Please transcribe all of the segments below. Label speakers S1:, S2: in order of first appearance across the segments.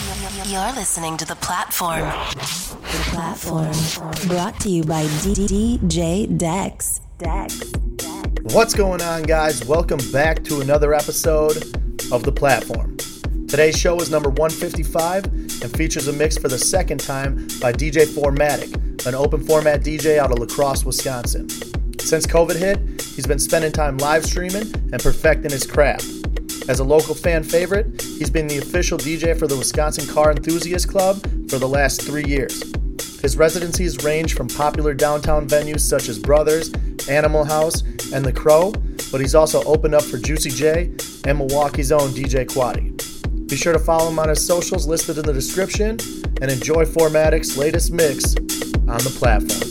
S1: You're listening to The Platform.
S2: The Platform. Brought to you by DJ Dex. Dex.
S3: What's going on, guys? Welcome back to another episode of The Platform. Today's show is number 155 and features a mix for the second time by DJ 4Matik, an open format DJ out of La Crosse, Wisconsin. Since COVID hit, he's been spending time live streaming and perfecting his craft. As a local fan favorite, he's been the official DJ for the Wisconsin Car Enthusiast Club for the last three years. His residencies range from popular downtown venues such as Brothers, Animal House, and The Crow, but he's also opened up for Juicy J and Milwaukee's own DJ Quadi. Be sure to follow him on his socials listed in the description and enjoy 4Matik's latest mix on the platform.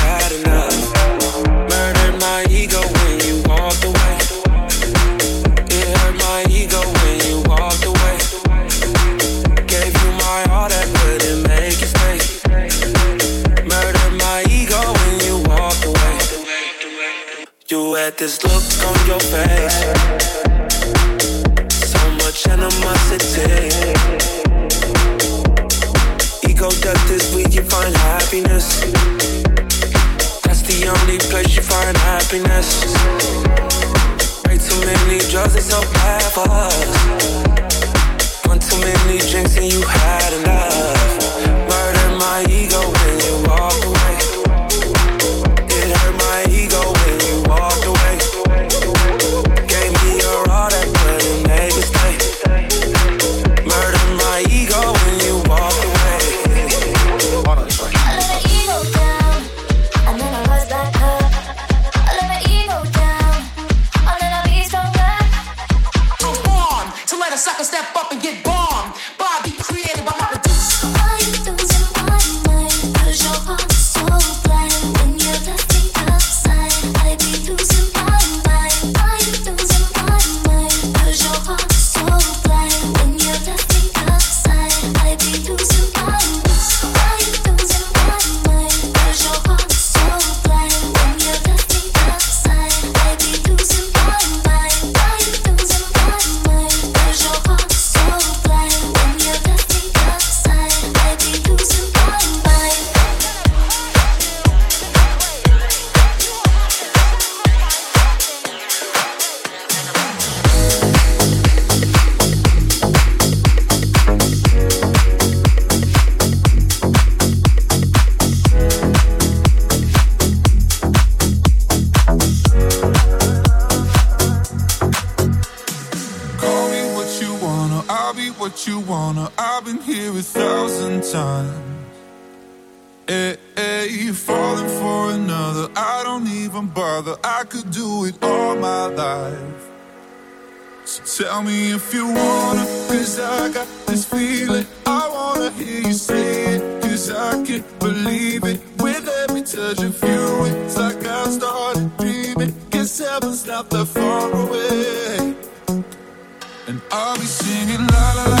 S4: Had this look on your face. So much animosity. Ego death is where you find happiness. That's the only place you find happiness. Way too many drugs, it's so bad for us. One too many drinks and you had enough.
S5: This feeling. I wanna hear you say it, cause I can't believe it. With every touch of you, it's like I started dreaming. Guess heaven's not that far away. And I'll be singing la la la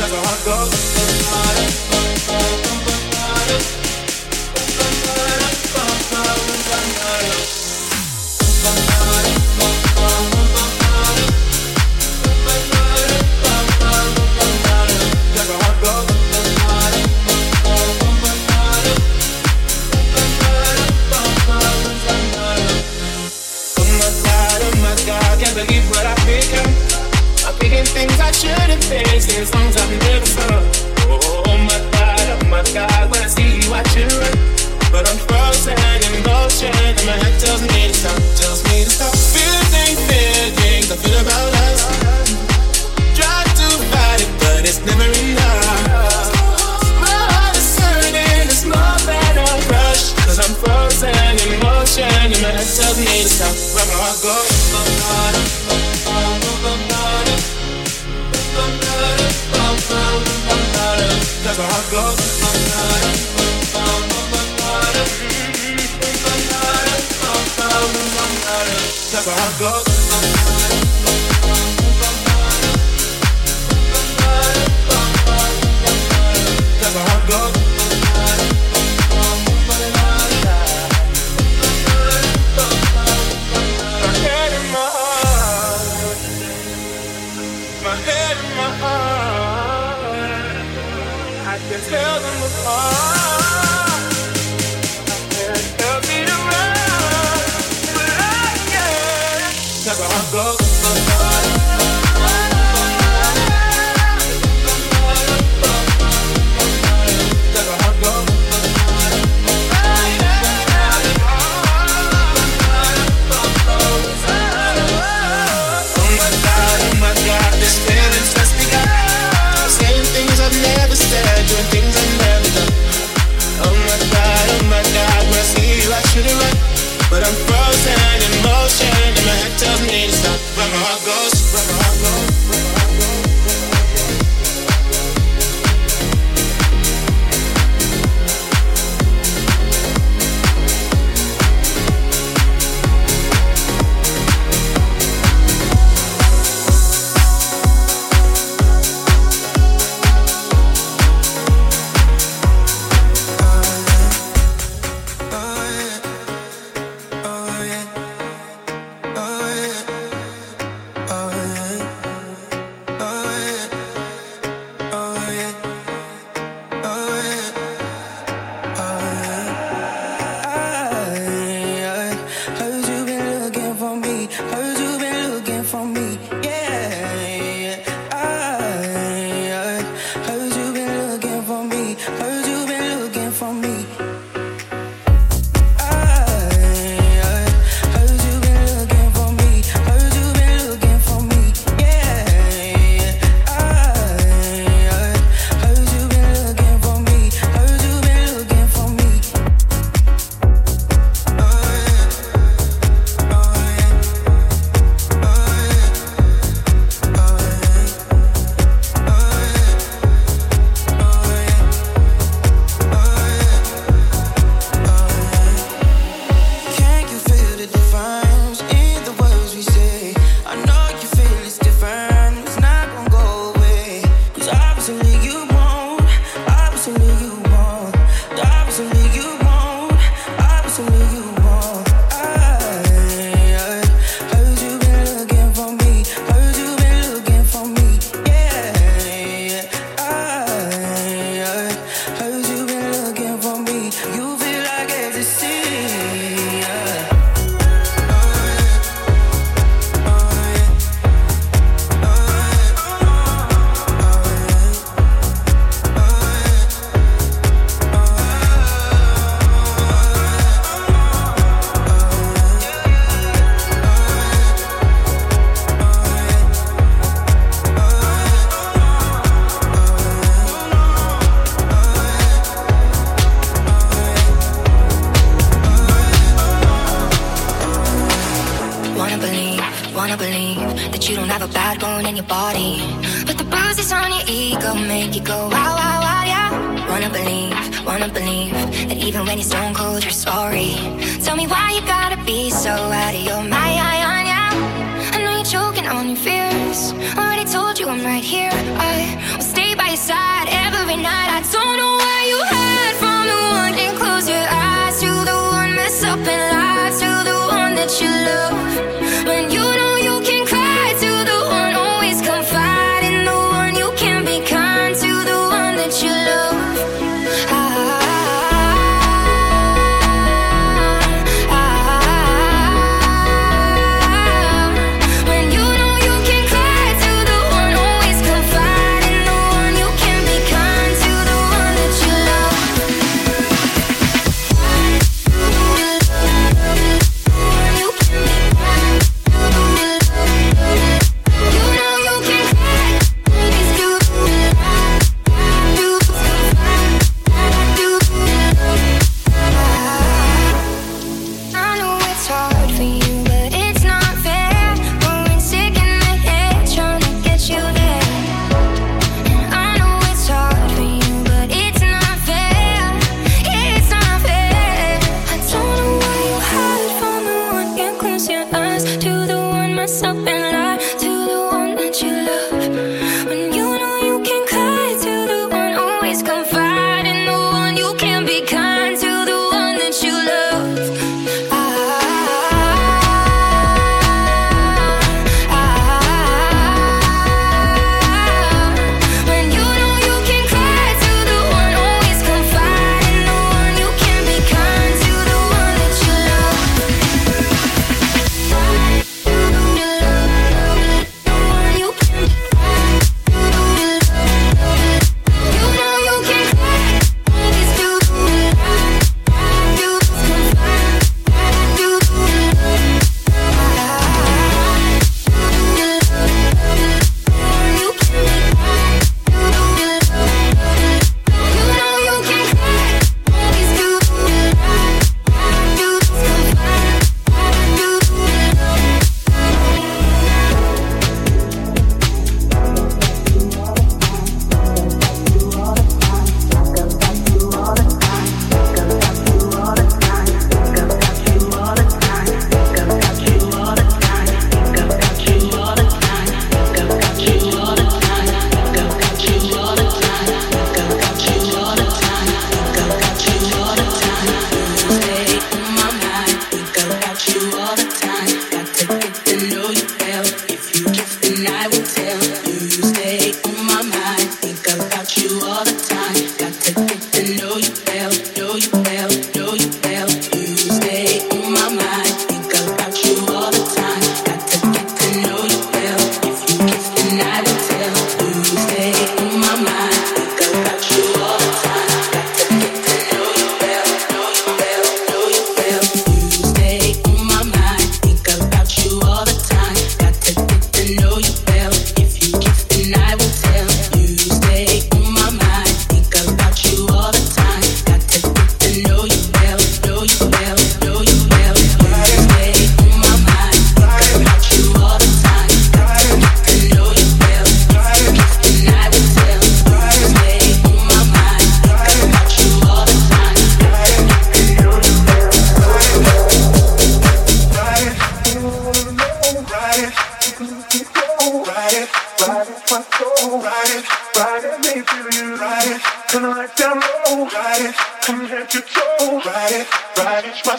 S6: That's my heart goes. I shouldn't face, and songs I've never sung. Oh, my God, oh my God, when I see you, run. But I'm frozen in motion, and my head tells me to stop, tells me to stop feeling I feel about us. Try to fight it, but it's never enough. My heart is hurting, it's more than a I'm frozen in motion, and my head tells me to stop. Where my heart goes. That's my heart goes.
S7: promise. Already told you I'm right here. I will stay by your side every night. I don't know why you hide from the one and close your eyes to the one mess up and lies to the one that you love.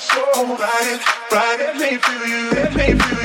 S8: soul, right, right,
S9: let me feel you, let me feel you.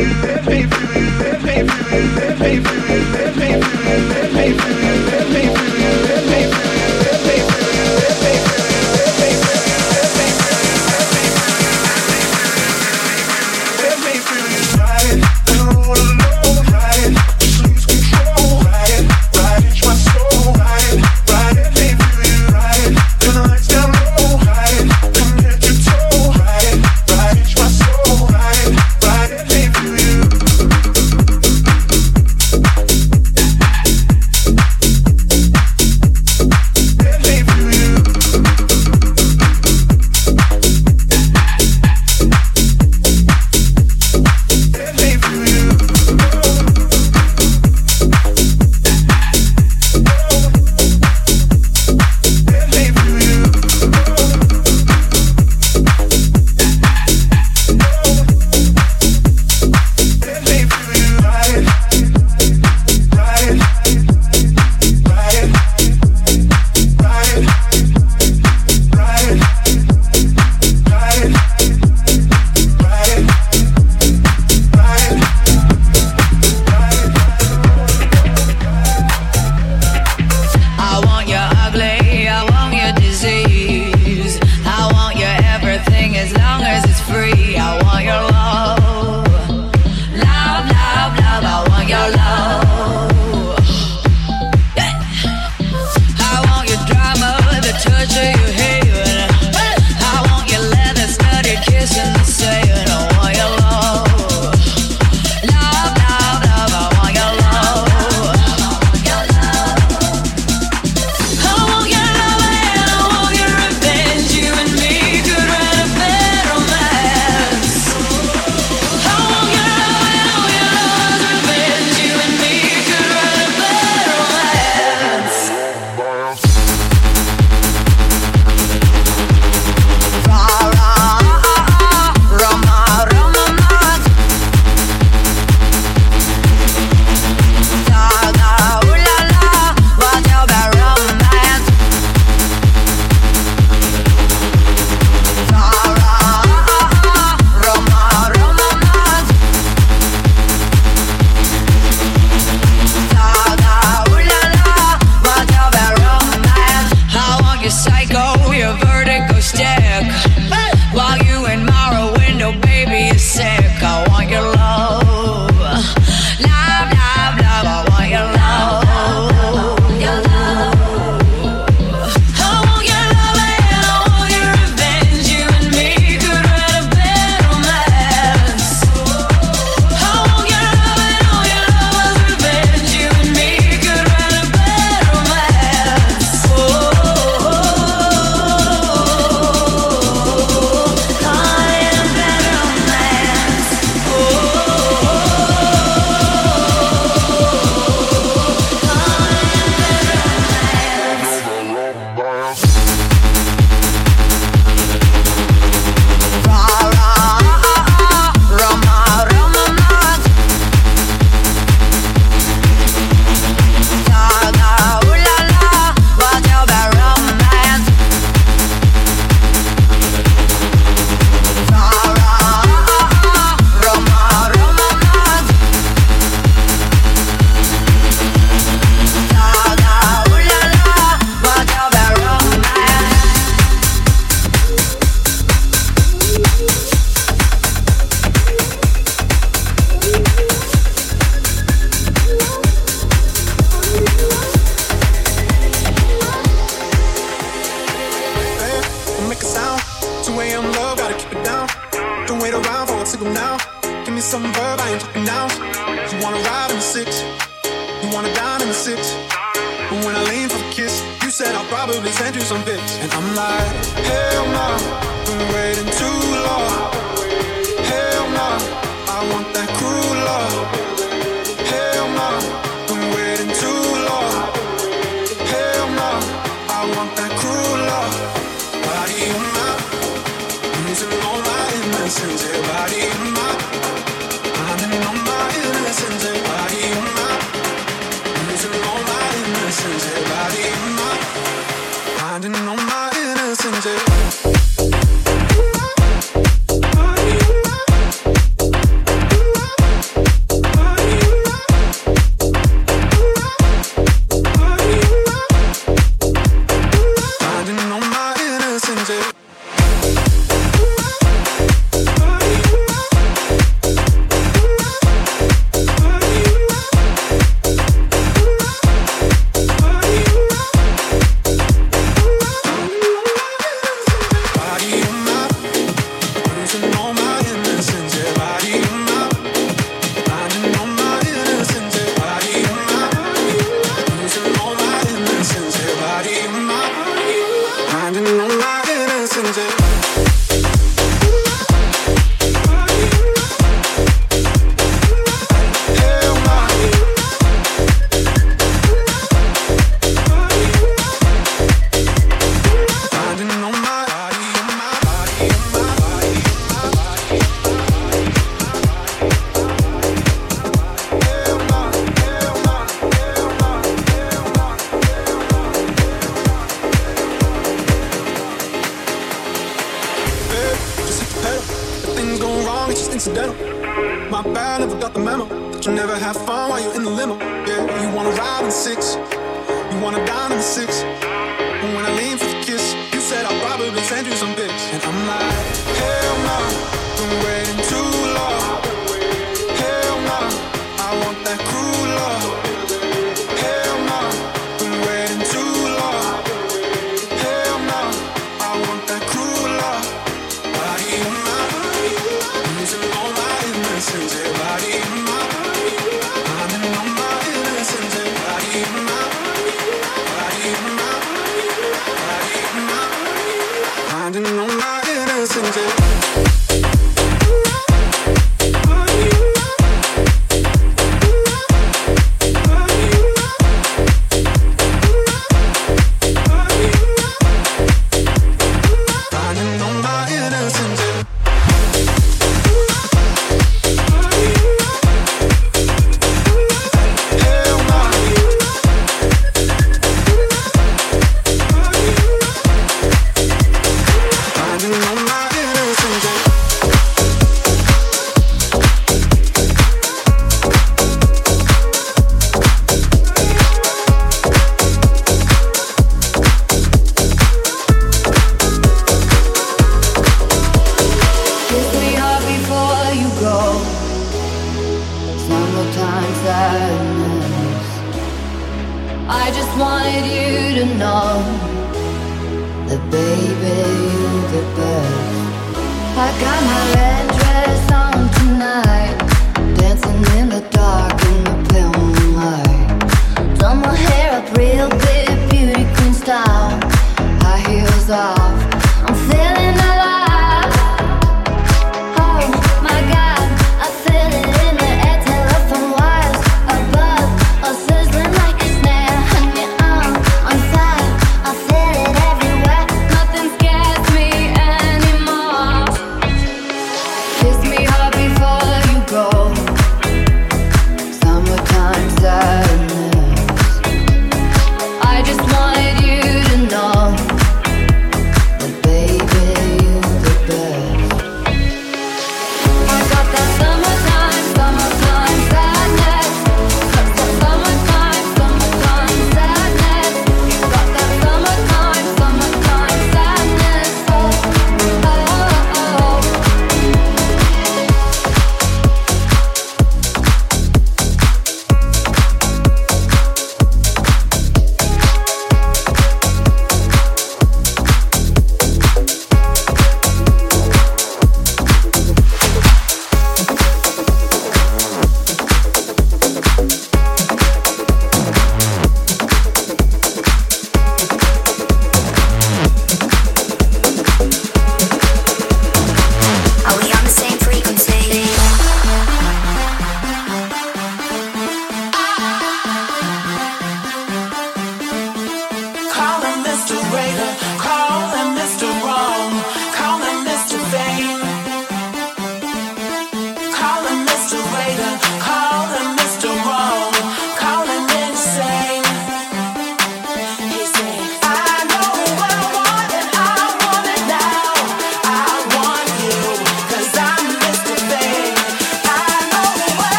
S9: All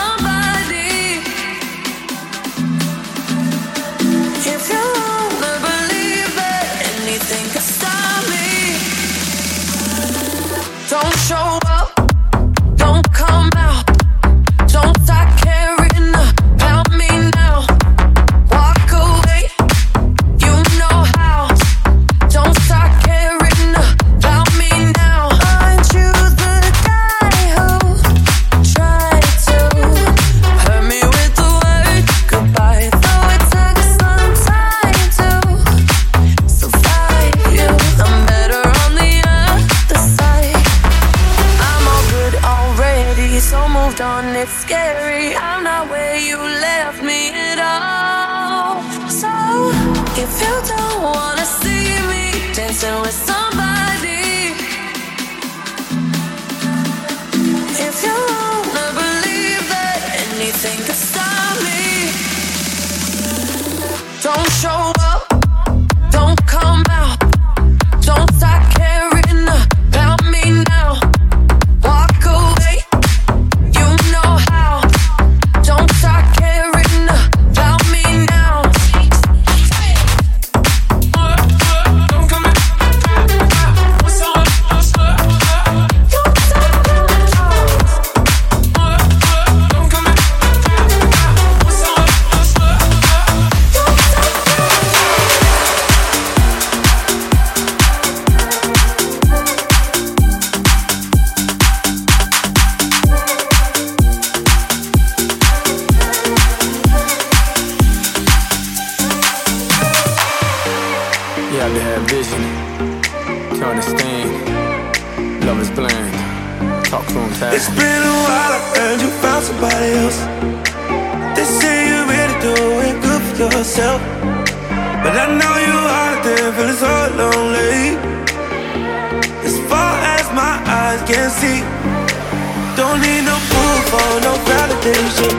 S9: somebody.
S10: Have to have vision to understand. Love is blind. Talk to him, Ty.
S4: It's been a while, I found you found somebody else. They say you're really doing good for yourself. But I know you out there feeling so lonely. As far as my eyes can see, don't need no proof or no validation.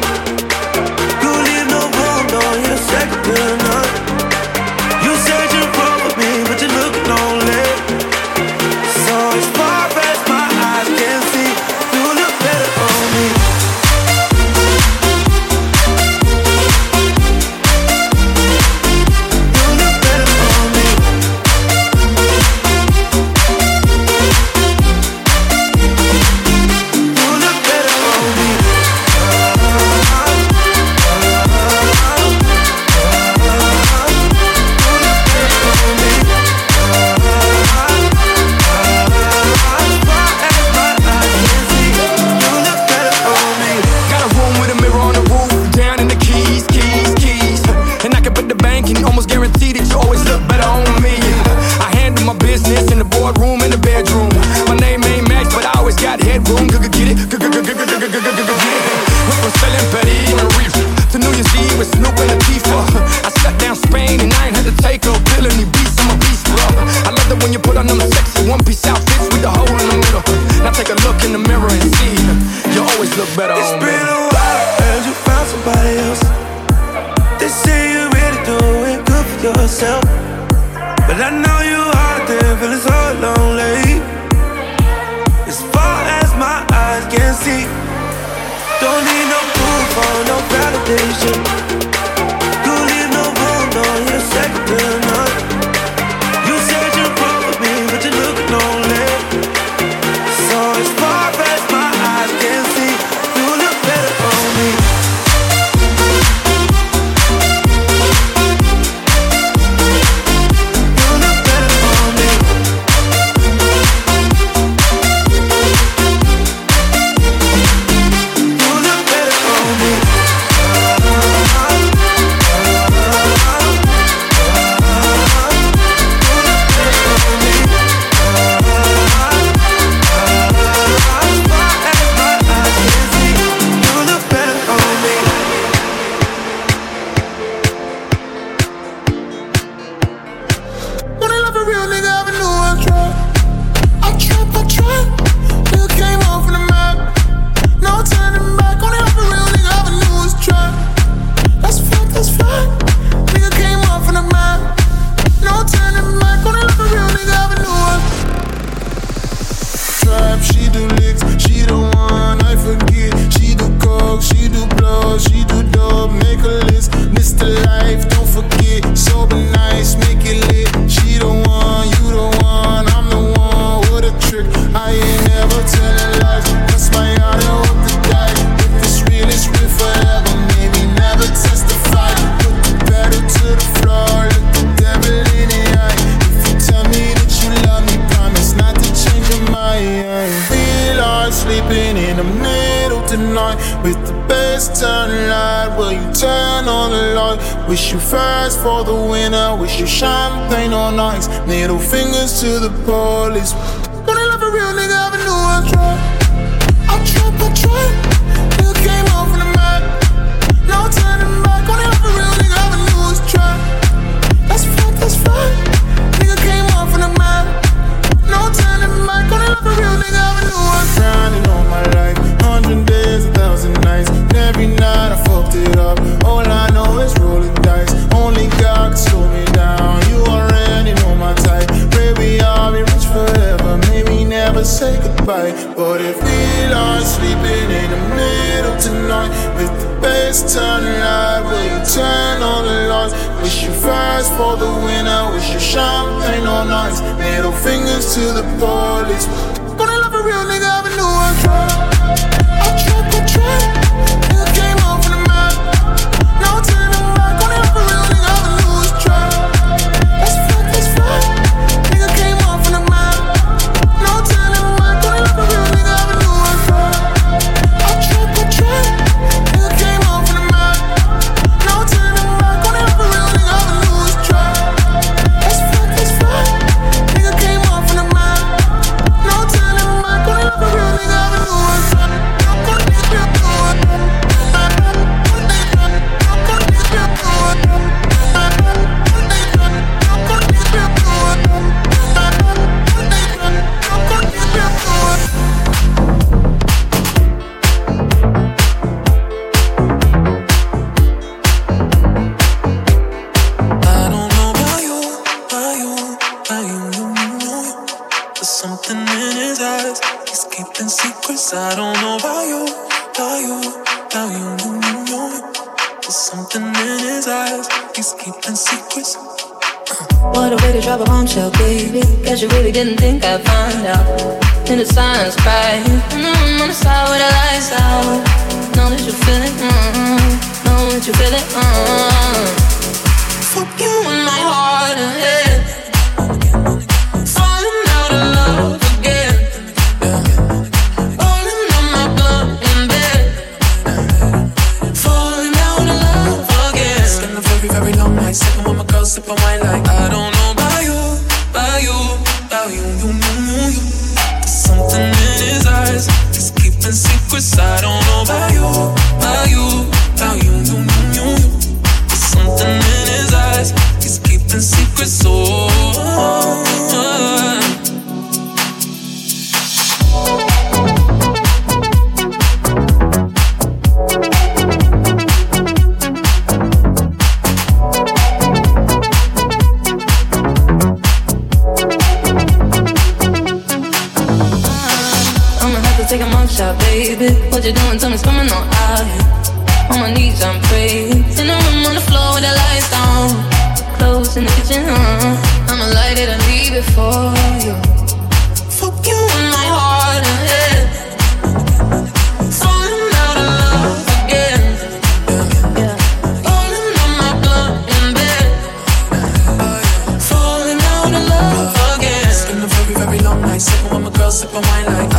S4: You leave no room, no, your second to.
S11: night, sleeping in the middle tonight. With the best light. will you turn on the light? Wish you fast for the winner. wish you champagne on ice. Needle fingers to the police.
S12: Gonna love a real nigga, I never knew I'd try. I try, I
S11: try. say goodbye. but if we lost sleeping in the middle tonight? With the bass turn light, will you turn on the lights? Wish you fast for the winner, wish you champagne on ice. Middle fingers to the police.
S12: Gonna love a real nigga,
S9: I've been new to drop a bombshell, baby. Guess you really didn't think I'd find out. In the silence, crying. Mm, on the side with the lights out. Know that you feel it. Mm, know that you feel it. Mm. Fuck you in my heart and head.
S13: Very long night sipping with my girl, sipping wine like I don't know secrets. I don't know about you, about you, about you, you, you, you, you. There's something in his eyes, he's keeping secrets. Oh.
S9: Baby. What you doing? Tell me, coming on out. On my knees, I'm praying. In the room on the floor with the lights down. Clothes in the kitchen, uh. I'ma light it and leave it for you. Fuck you in my heart and head. Falling out of love again. Yeah. Rolling on my blunt in bed.
S13: Falling out of love again. Very, very long sipping with my girl, sipping wine like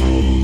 S4: things. Baby,